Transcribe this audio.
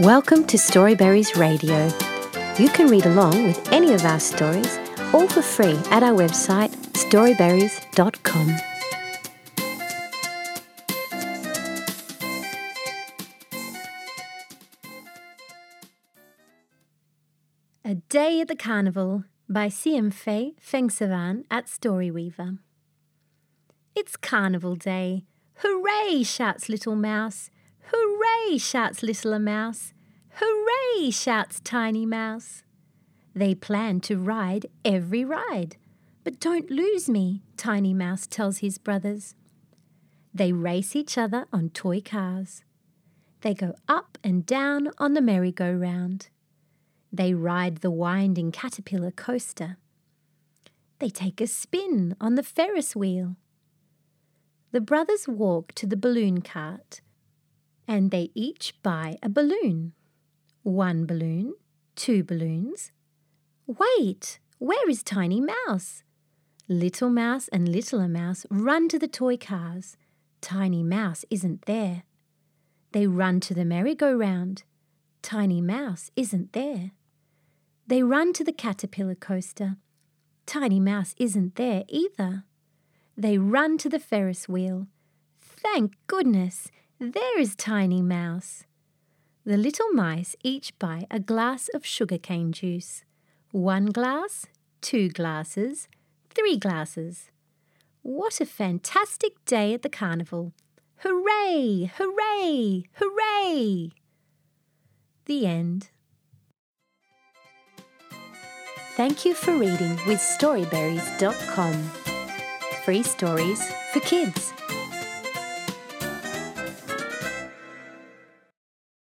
Welcome to Storyberries Radio. You can read along with any of our stories, all for free at our website storyberries.com. A Day at the Carnival by C.M. Fei Fengsavan at Storyweaver. It's Carnival Day. Hooray! shouts Little Mouse. Hooray! shouts Little Mouse. Hooray! shouts Tiny Mouse. They plan to ride every ride. But don't lose me, Tiny Mouse tells his brothers. They race each other on toy cars. They go up and down on the merry-go-round. They ride the winding caterpillar coaster. They take a spin on the Ferris wheel. The brothers walk to the balloon cart and they each buy a balloon. One balloon, two balloons. Wait, where is Tiny Mouse? Little Mouse and Littler Mouse run to the toy cars. Tiny Mouse isn't there. They run to the merry-go-round. Tiny Mouse isn't there. They run to the caterpillar coaster. Tiny Mouse isn't there either. They run to the Ferris wheel. Thank goodness, there is Tiny Mouse. The little mice each buy a glass of sugarcane juice. One glass, two glasses, three glasses. What a fantastic day at the carnival! Hooray! Hooray! Hooray! The end. Thank you for reading with Storyberries.com. Free stories for kids.